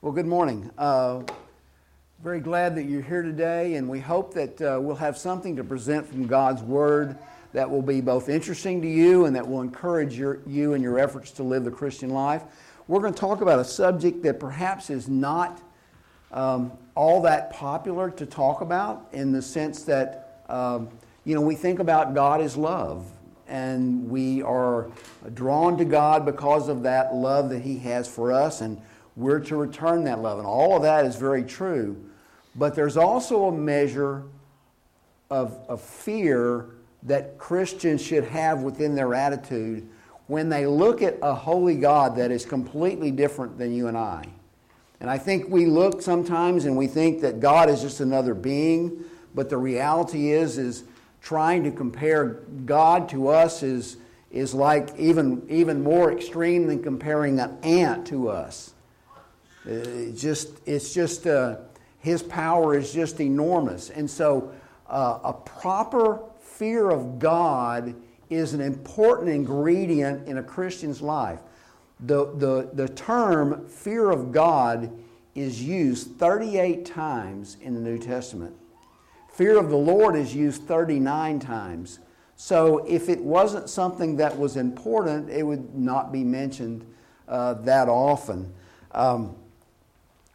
Well, good morning. Uh, very glad that you're here today, and we hope that uh, we'll have something to present from God's Word that will be both interesting to you and that will encourage your, you in your efforts to live the Christian life. We're going to talk about a subject that perhaps is not um, all that popular to talk about in the sense that, um, you know, we think about God as love, and we are drawn to God because of that love that He has for us, and we're to return that love. And all of that is very true. But there's also a measure of, of fear that Christians should have within their attitude when they look at a holy God that is completely different than you and I. And I think we look sometimes and we think that God is just another being, but the reality is is trying to compare God to us is, is like even, even more extreme than comparing an ant to us. It just, it's just, uh, his power is just enormous. And so uh, a proper fear of God is an important ingredient in a Christian's life. The, the, the term fear of God is used 38 times in the New Testament. Fear of the Lord is used 39 times. So if it wasn't something that was important, it would not be mentioned uh, that often. Um,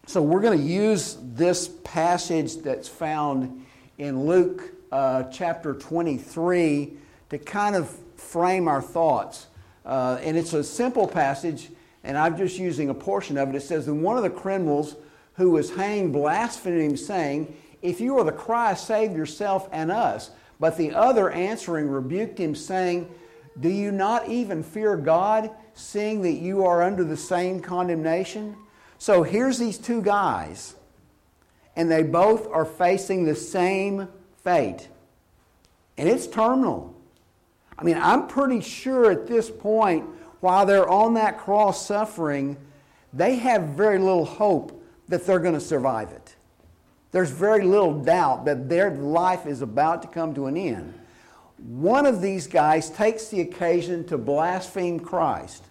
so we're going to use this passage that's found in Luke uh, chapter 23 to kind of frame our thoughts. Uh, and it's a simple passage, and I'm just using a portion of it. It says, And one of the criminals who was hanged blasphemed him, saying, if you are the Christ, save yourself and us. But the other answering rebuked him, saying, Do you not even fear God, seeing that you are under the same condemnation? So here's these two guys, and they both are facing the same fate. And it's terminal. I mean, I'm pretty sure at this point, while they're on that cross suffering, they have very little hope that they're going to survive it there's very little doubt that their life is about to come to an end. One of these guys takes the occasion to blaspheme Christ,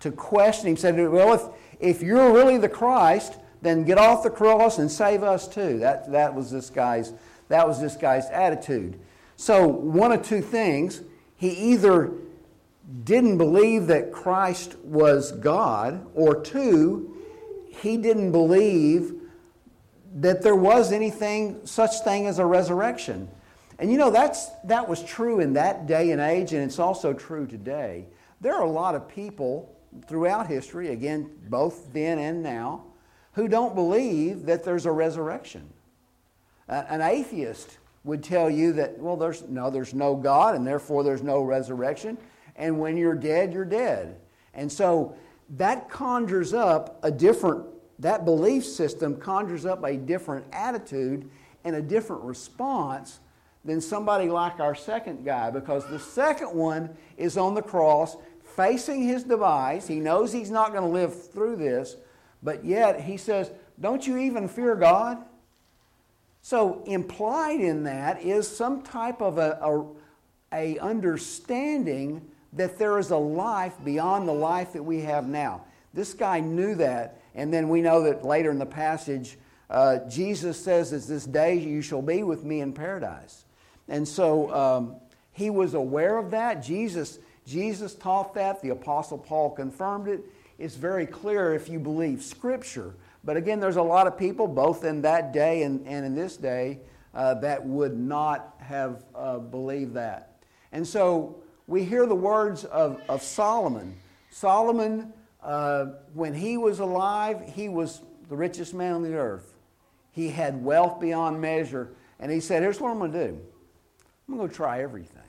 to question him, said, Well, if, if you're really the Christ, then get off the cross and save us too. That, that, was this guy's, that was this guy's attitude. So, one of two things. He either didn't believe that Christ was God, or two, he didn't believe that there was anything, such thing as a resurrection. And you know, that's, that was true in that day and age, and it's also true today. There are a lot of people throughout history, again, both then and now, who don't believe that there's a resurrection. an atheist would tell you that, well, there's no, there's no God, and therefore there's no resurrection. And when you're dead, you're dead. And so that conjures up a different that belief system conjures up a different attitude and a different response than somebody like our second guy because the second one is on the cross facing his device. He knows he's not going to live through this, but yet he says, Don't you even fear God? So, implied in that is some type of a, a, a understanding that there is a life beyond the life that we have now. This guy knew that. And then we know that later in the passage, uh, Jesus says, As this day you shall be with me in paradise. And so um, he was aware of that. Jesus, Jesus taught that. The Apostle Paul confirmed it. It's very clear if you believe Scripture. But again, there's a lot of people, both in that day and, and in this day, uh, that would not have uh, believed that. And so we hear the words of, of Solomon. Solomon uh, when he was alive, he was the richest man on the earth. He had wealth beyond measure. And he said, Here's what I'm going to do I'm going to try everything.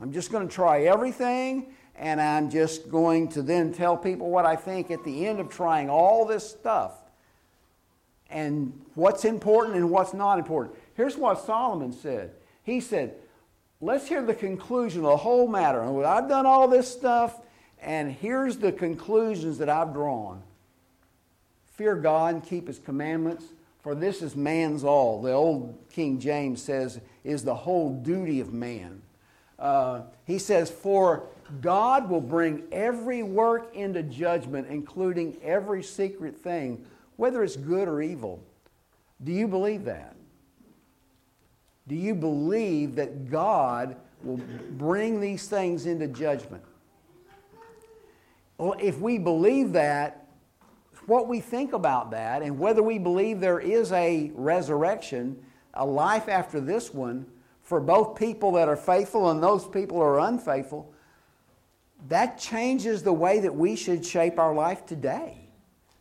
I'm just going to try everything, and I'm just going to then tell people what I think at the end of trying all this stuff and what's important and what's not important. Here's what Solomon said He said, Let's hear the conclusion of the whole matter. I've done all this stuff and here's the conclusions that I've drawn Fear God and keep His commandments, for this is man's all. The old King James says, is the whole duty of man. Uh, he says, For God will bring every work into judgment, including every secret thing, whether it's good or evil. Do you believe that? Do you believe that God will bring these things into judgment? Well, if we believe that, what we think about that, and whether we believe there is a resurrection, a life after this one, for both people that are faithful and those people who are unfaithful, that changes the way that we should shape our life today.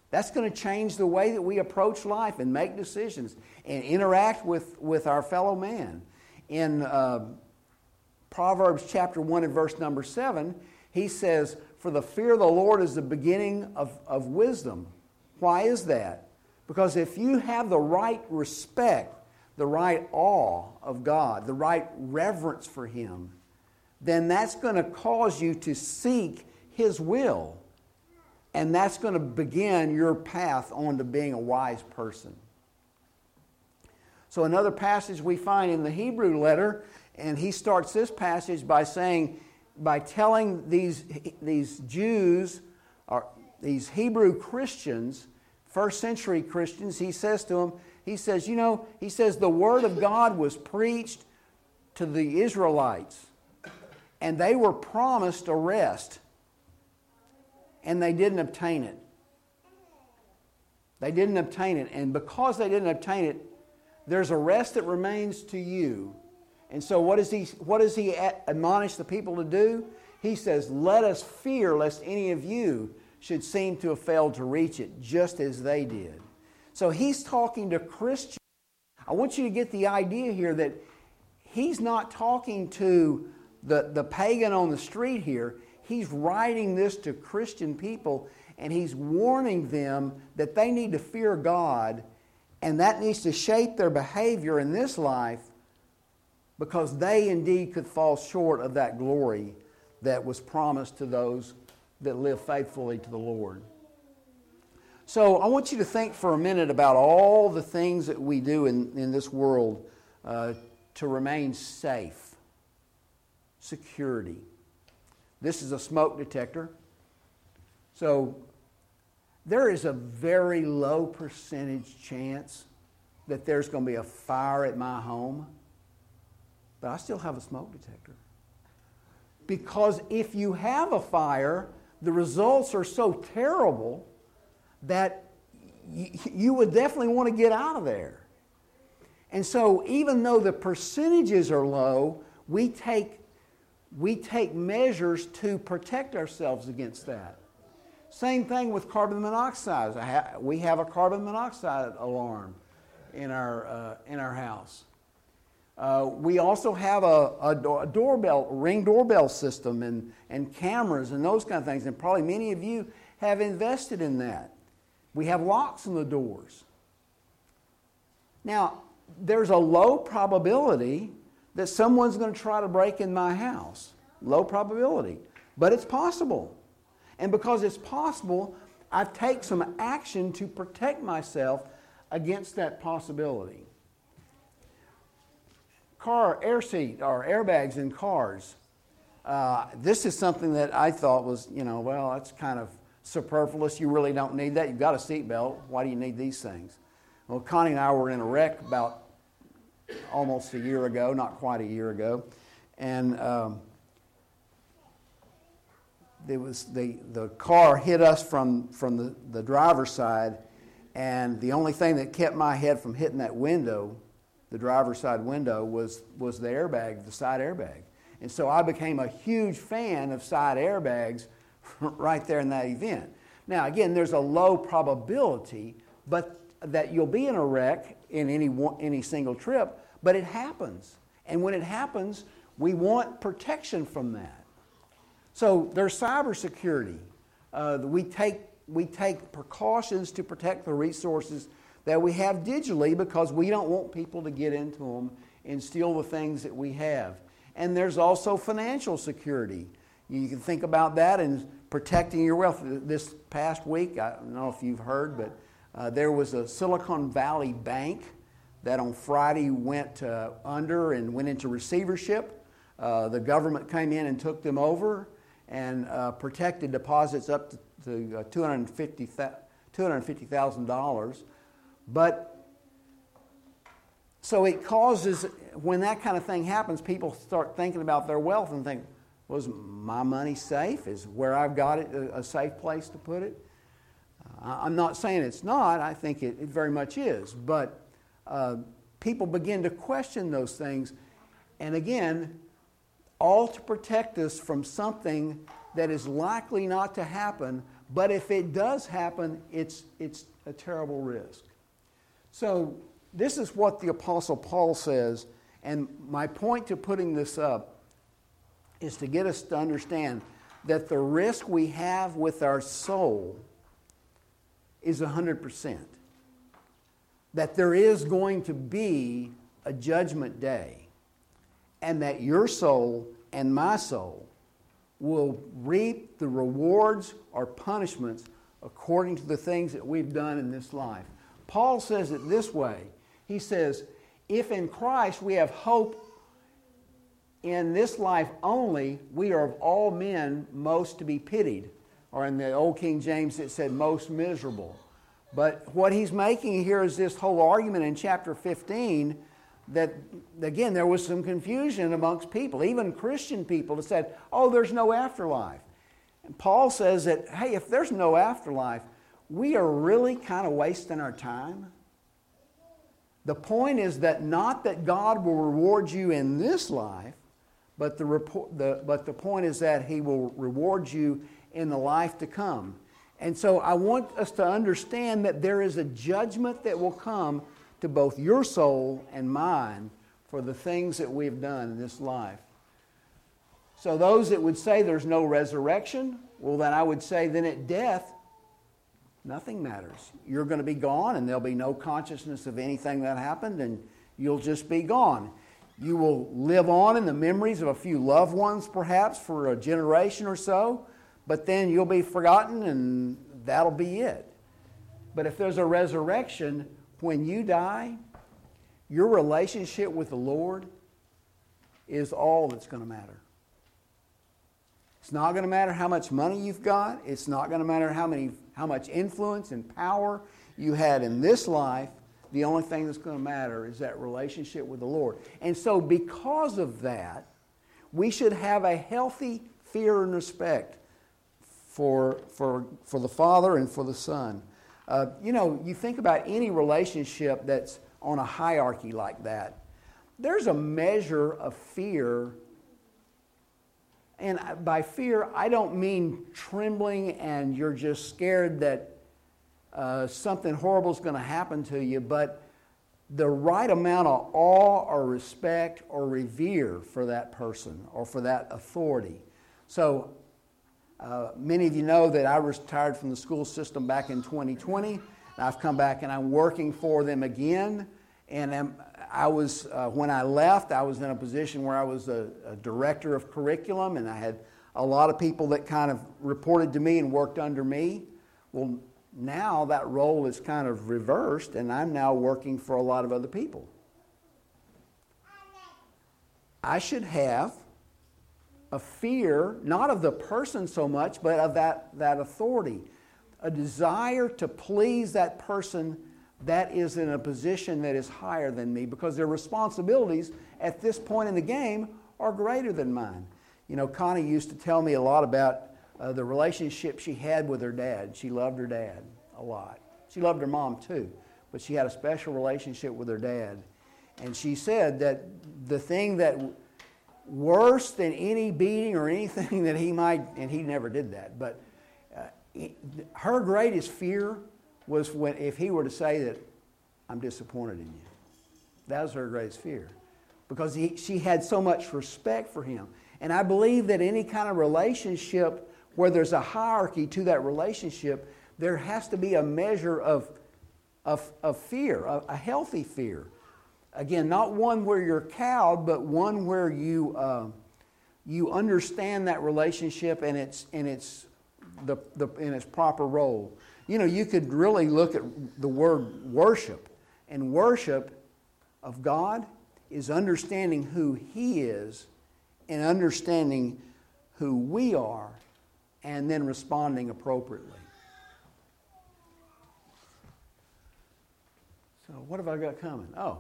That's going to change the way that we approach life and make decisions and interact with, with our fellow man. In uh, Proverbs chapter 1 and verse number 7, he says, For the fear of the Lord is the beginning of, of wisdom. Why is that? Because if you have the right respect, the right awe of God, the right reverence for Him, then that's going to cause you to seek His will. And that's going to begin your path on to being a wise person. So, another passage we find in the Hebrew letter, and he starts this passage by saying, by telling these, these Jews, or these Hebrew Christians, first century Christians, he says to them, he says, you know, he says, the word of God was preached to the Israelites and they were promised a rest, and they didn't obtain it. They didn't obtain it, and because they didn't obtain it, there's a rest that remains to you. And so, what does he, what does he admonish the people to do? He says, Let us fear lest any of you should seem to have failed to reach it, just as they did. So, he's talking to Christians. I want you to get the idea here that he's not talking to the, the pagan on the street here, he's writing this to Christian people and he's warning them that they need to fear God and that needs to shape their behavior in this life because they indeed could fall short of that glory that was promised to those that live faithfully to the Lord. So I want you to think for a minute about all the things that we do in, in this world uh, to remain safe security. This is a smoke detector. So there is a very low percentage chance that there's going to be a fire at my home, but I still have a smoke detector. Because if you have a fire, the results are so terrible that you would definitely want to get out of there. And so, even though the percentages are low, we take we take measures to protect ourselves against that. Same thing with carbon monoxide. We have a carbon monoxide alarm in our, uh, in our house. Uh, we also have a, a, a, doorbell, ring doorbell system and, and cameras and those kind of things. And probably many of you have invested in that. We have locks on the doors. Now, there's a low probability that someone's going to try to break in my house. Low probability, but it's possible. And because it's possible, I take some action to protect myself against that possibility. Car air seat or airbags in cars. Uh, this is something that I thought was, you know, well, that's kind of superfluous. You really don't need that. You've got a seatbelt. Why do you need these things? Well, Connie and I were in a wreck about almost a year ago, not quite a year ago, and um, there was the, the car hit us from, from the, the driver's side, and the only thing that kept my head from hitting that window, the driver's side window, was, was the airbag, the side airbag. And so I became a huge fan of side airbags right there in that event. Now, again, there's a low probability, but that you'll be in a wreck in any, one, any single trip, but it happens. And when it happens, we want protection from that. So there's cybersecurity. Uh, we, take, we take precautions to protect the resources that we have digitally because we don't want people to get into them and steal the things that we have. And there's also financial security. You can think about that and protecting your wealth. This past week, I don't know if you've heard, but uh, there was a Silicon Valley bank that on Friday went uh, under and went into receivership. Uh, the government came in and took them over, and uh, protected deposits up to, to uh, $250,000. But so it causes, when that kind of thing happens, people start thinking about their wealth and think, was my money safe? Is where I've got it a, safe place to put it? Uh, I'm not saying it's not, I think it, it very much is. But uh, people begin to question those things. And again, all to protect us from something that is likely not to happen, but if it does happen, it's, it's a terrible risk. So, this is what the Apostle Paul says, and my point to putting this up is to get us to understand that the risk we have with our soul is 100%. That there is going to be a judgment day, and that your soul and my soul will reap the rewards or punishments according to the things that we've done in this life. Paul says it this way He says, If in Christ we have hope in this life only, we are of all men most to be pitied. Or in the Old King James, it said most miserable. But what he's making here is this whole argument in chapter 15 that, again, there was some confusion amongst people, even Christian people, that said, oh, there's no afterlife. And Paul says that, hey, if there's no afterlife, we are really kind of wasting our time. The point is that not that God will reward you in this life, but the, report, the, but the point is that He will reward you in the life to come. And so I want us to understand that there is a judgment that will come to both your soul and mine for the things that we've done in this life. So, those that would say there's no resurrection, well, then I would say, then at death, nothing matters. You're going to be gone, and there'll be no consciousness of anything that happened, and you'll just be gone. You will live on in the memories of a few loved ones, perhaps, for a generation or so, but then you'll be forgotten, and that'll be it. But if there's a resurrection, when you die, your relationship with the Lord is all that's going to matter. It's not going to matter how much money you've got. It's not going to matter how, many, how much influence and power you had in this life. The only thing that's going to matter is that relationship with the Lord. And so, because of that, we should have a healthy fear and respect for, for, for the Father and for the Son. Uh, you know, you think about any relationship that's on a hierarchy like that, there's a measure of fear. And by fear, I don't mean trembling and you're just scared that uh, something horrible is going to happen to you, but the right amount of awe or respect or revere for that person or for that authority. So uh, many of you know that I retired from the school system back in 2020. I've come back and I'm working for them again. And I'm, I was, uh, when I left, I was in a position where I was a, a, director of curriculum and I had a lot of people that kind of reported to me and worked under me. Well, now that role is kind of reversed and I'm now working for a lot of other people. I should have a fear, not of the person so much, but of that, that authority. A desire to please that person that is in a position that is higher than me because their responsibilities at this point in the game are greater than mine. You know, Connie used to tell me a lot about uh, the relationship she had with her dad. She loved her dad a lot. She loved her mom too, but she had a special relationship with her dad. And she said that the thing that worse than any beating or anything that he might, and he never did that, but uh, her greatest fear was when, if he were to say that, I'm disappointed in you. That was her greatest fear because he, she had so much respect for him. And I believe that any kind of relationship where there's a hierarchy to that relationship, there has to be a measure of, of, of fear, a, a healthy fear. Again, not one where you're cowed, but one where you, uh, you understand that relationship and its, and its, the, the, in its proper role. You know, you could really look at the word worship, and worship of God is understanding who He is and understanding who we are and then responding appropriately. So, what have I got coming? Oh,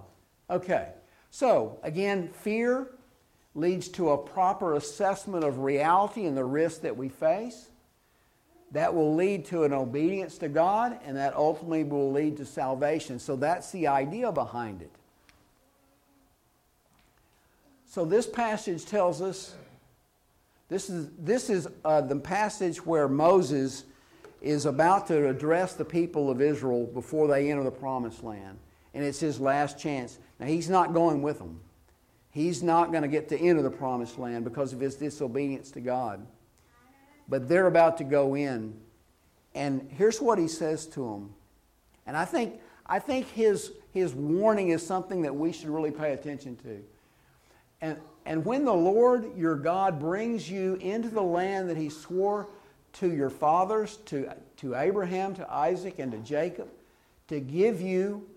okay. So, again, fear leads to a proper assessment of reality and the risks that we face. That will lead to an obedience to God, and that ultimately will lead to salvation. So, that's the idea behind it. So, this passage tells us this is, this is uh, the passage where Moses is about to address the people of Israel before they enter the promised land. And it's his last chance. Now, he's not going with them. He's not going to get to enter the promised land because of his disobedience to God. But they're about to go in. And here's what he says to them. And I think, I think his, his warning is something that we should really pay attention to. And, and when the Lord your God brings you into the land that he swore to your fathers, to, to Abraham, to Isaac, and to Jacob, to give you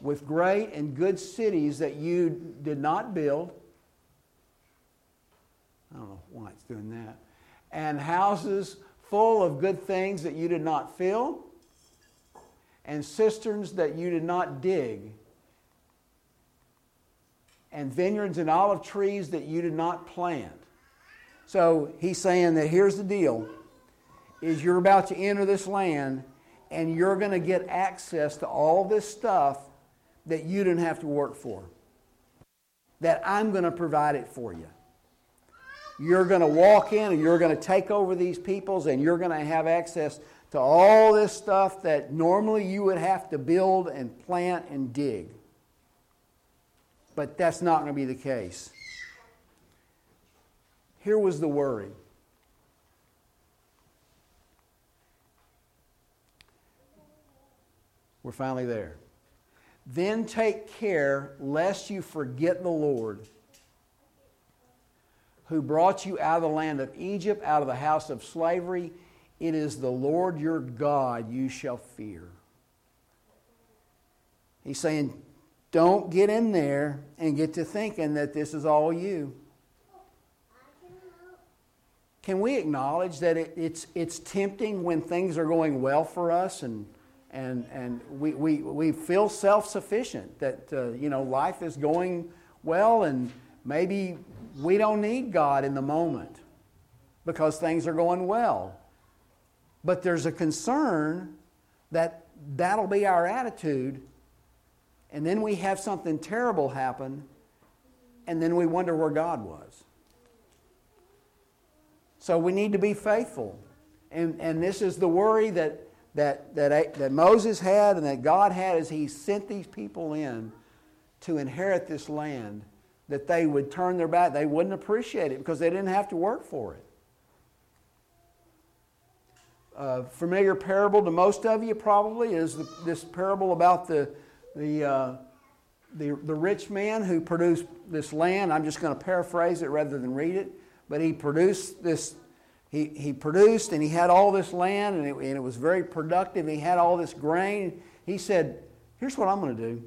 with great and good cities that you did not build. I don't know why it's doing that. And houses full of good things that you did not fill, and cisterns that you did not dig, and vineyards and olive trees that you did not plant. So he's saying that here's the deal is you're about to enter this land and you're going to get access to all this stuff that you didn't have to work for. That I'm going to provide it for you. You're going to walk in and you're going to take over these peoples and you're going to have access to all this stuff that normally you would have to build and plant and dig. But that's not going to be the case. Here was the worry. We're finally there. Then take care lest you forget the Lord who brought you out of the land of Egypt, out of the house of slavery. It is the Lord your God you shall fear. He's saying, don't get in there and get to thinking that this is all you. Can we acknowledge that it, it's, it's tempting when things are going well for us and and, and we, we, we feel self sufficient, that uh, you know, life is going well, and maybe we don't need God in the moment because things are going well. But there's a concern that that'll be our attitude, and then we have something terrible happen, and then we wonder where God was. So we need to be faithful. And, and this is the worry that that, that, that Moses had and that God had as he sent these people in to inherit this land, that they would turn their back. They wouldn't appreciate it because they didn't have to work for it. A familiar parable to most of you probably is the, this parable about the, the, uh, the, the rich man who produced this land. I'm just going to paraphrase it rather than read it. But he produced this he, he produced and he had all this land and it, and it was very productive. He had all this grain. He said, Here's what I'm going to do.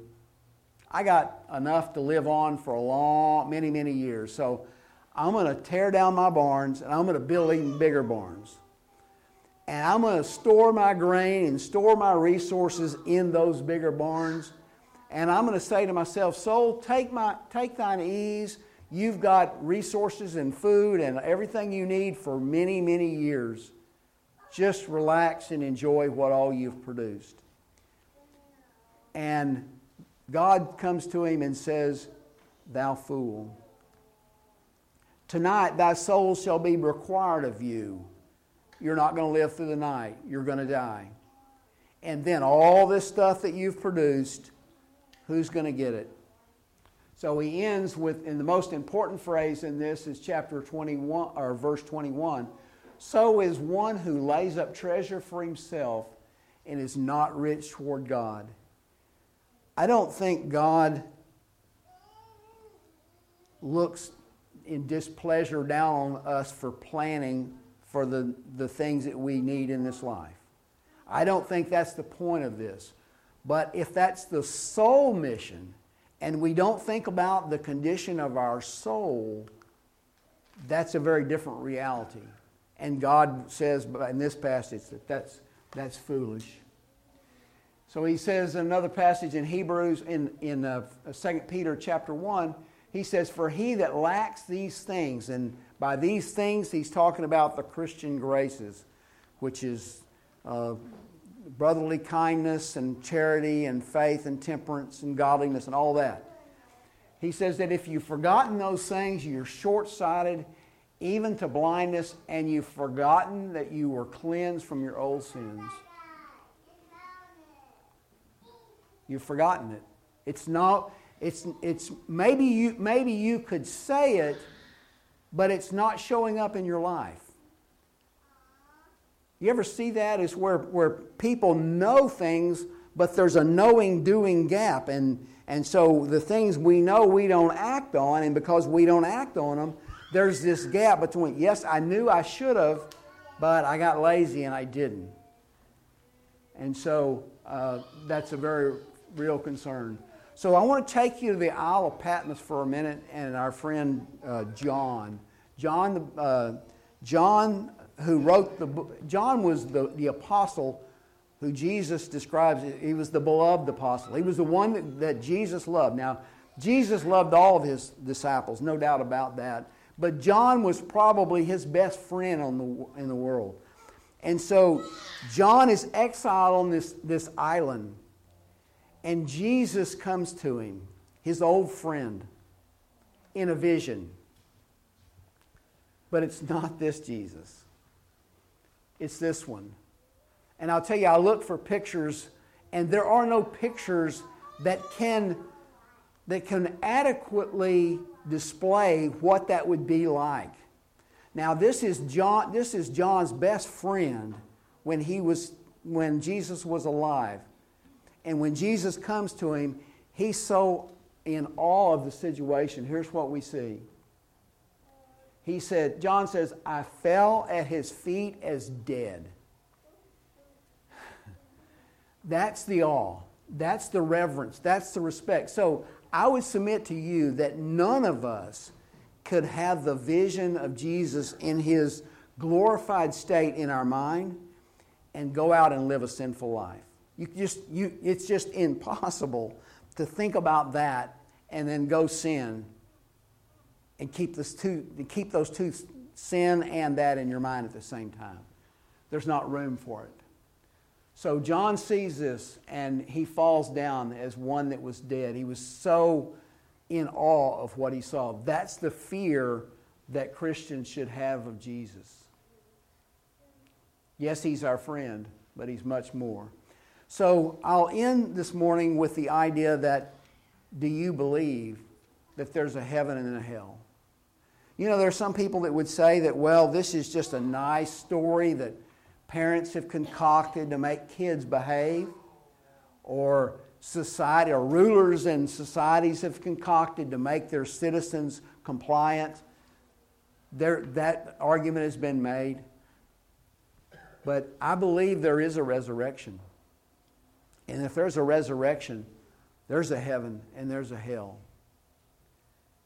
I got enough to live on for a long, many, many years. So I'm going to tear down my barns and I'm going to build even bigger barns. And I'm going to store my grain and store my resources in those bigger barns. And I'm going to say to myself, Soul, take, my, take thine ease You've got resources and food and everything you need for many, many years. Just relax and enjoy what all you've produced. And God comes to him and says, Thou fool, tonight thy soul shall be required of you. You're not going to live through the night, you're going to die. And then all this stuff that you've produced, who's going to get it? So he ends with, and the most important phrase in this is chapter 21, or verse 21. So is one who lays up treasure for himself and is not rich toward God. I don't think God looks in displeasure down on us for planning for the, the things that we need in this life. I don't think that's the point of this. But if that's the sole mission, and we don't think about the condition of our soul, that's a very different reality. And God says in this passage that that's, that's foolish. So he says in another passage in Hebrews, in, in uh, 2 Peter chapter 1, he says, For he that lacks these things, and by these things he's talking about the Christian graces, which is uh, brotherly kindness and charity and faith and temperance and godliness and all that. He says that if you've forgotten those things, you're short sighted even to blindness, and you've forgotten that you were cleansed from your old sins. You've forgotten it. It's not, it's, it's maybe you, maybe you could say it, but it's not showing up in your life. You ever see that? Is where, where people know things, but there's a knowing doing gap. And, and so the things we know we don't act on, and because we don't act on them, there's this gap between, yes, I knew I should have, but I got lazy and I didn't. And so uh, that's a very real concern. So I want to take you to the Isle of Patmos for a minute and our friend uh, John. John, uh, John, who wrote the book, John was the, the apostle who Jesus describes. He was the beloved apostle. He was the one that, that Jesus loved. Now, Jesus loved all of his disciples, no doubt about that. But John was probably his best friend on the, in the world. And so John is exiled on this, this island. And Jesus comes to him, his old friend, in a vision. But it's not this Jesus, it's this one. And I'll tell you, I look for pictures, and there are no pictures that can, that can adequately display what that would be like. Now, this is, John, this is John's best friend when, he was, when Jesus was alive. And when Jesus comes to him, he's so in awe of the situation. Here's what we see. He said, John says, I fell at his feet as dead. That's the awe. That's the reverence. That's the respect. So I would submit to you that none of us could have the vision of Jesus in his glorified state in our mind and go out and live a sinful life. You just, you, it's just impossible to think about that and then go sin and keep, this two, keep those two, sin and that in your mind at the same time. There's not room for it. So John sees this and he falls down as one that was dead. He was so in awe of what he saw. That's the fear that Christians should have of Jesus. Yes, he's our friend, but he's much more. So I'll end this morning with the idea that do you believe that there's a heaven and a hell? You know, there are some people that would say that, well, this is just a nice story that parents have concocted to make kids behave, or society or rulers and societies have concocted to make their citizens compliant. There, that argument has been made. But I believe there is a resurrection. And if there's a resurrection, there's a heaven and there's a hell.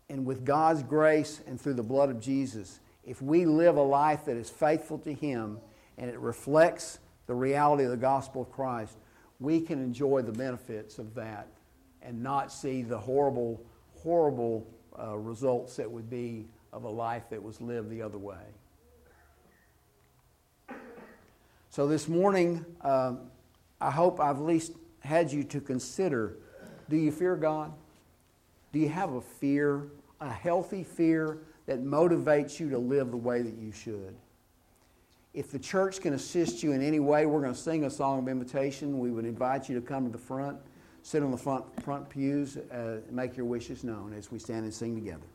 And with God's grace and through the blood of Jesus, if we live a life that is faithful to Him, and it reflects the reality of the gospel of Christ, we can enjoy the benefits of that and not see the horrible, horrible uh, results that would be of a life that was lived the other way. So this morning, uh, I hope I've at least had you to consider do you fear God? Do you have a fear, a healthy fear that motivates you to live the way that you should? If the church can assist you in any way, we're going to sing a song of invitation. We would invite you to come to the front, sit on the front, front pews, uh, make your wishes known as we stand and sing together.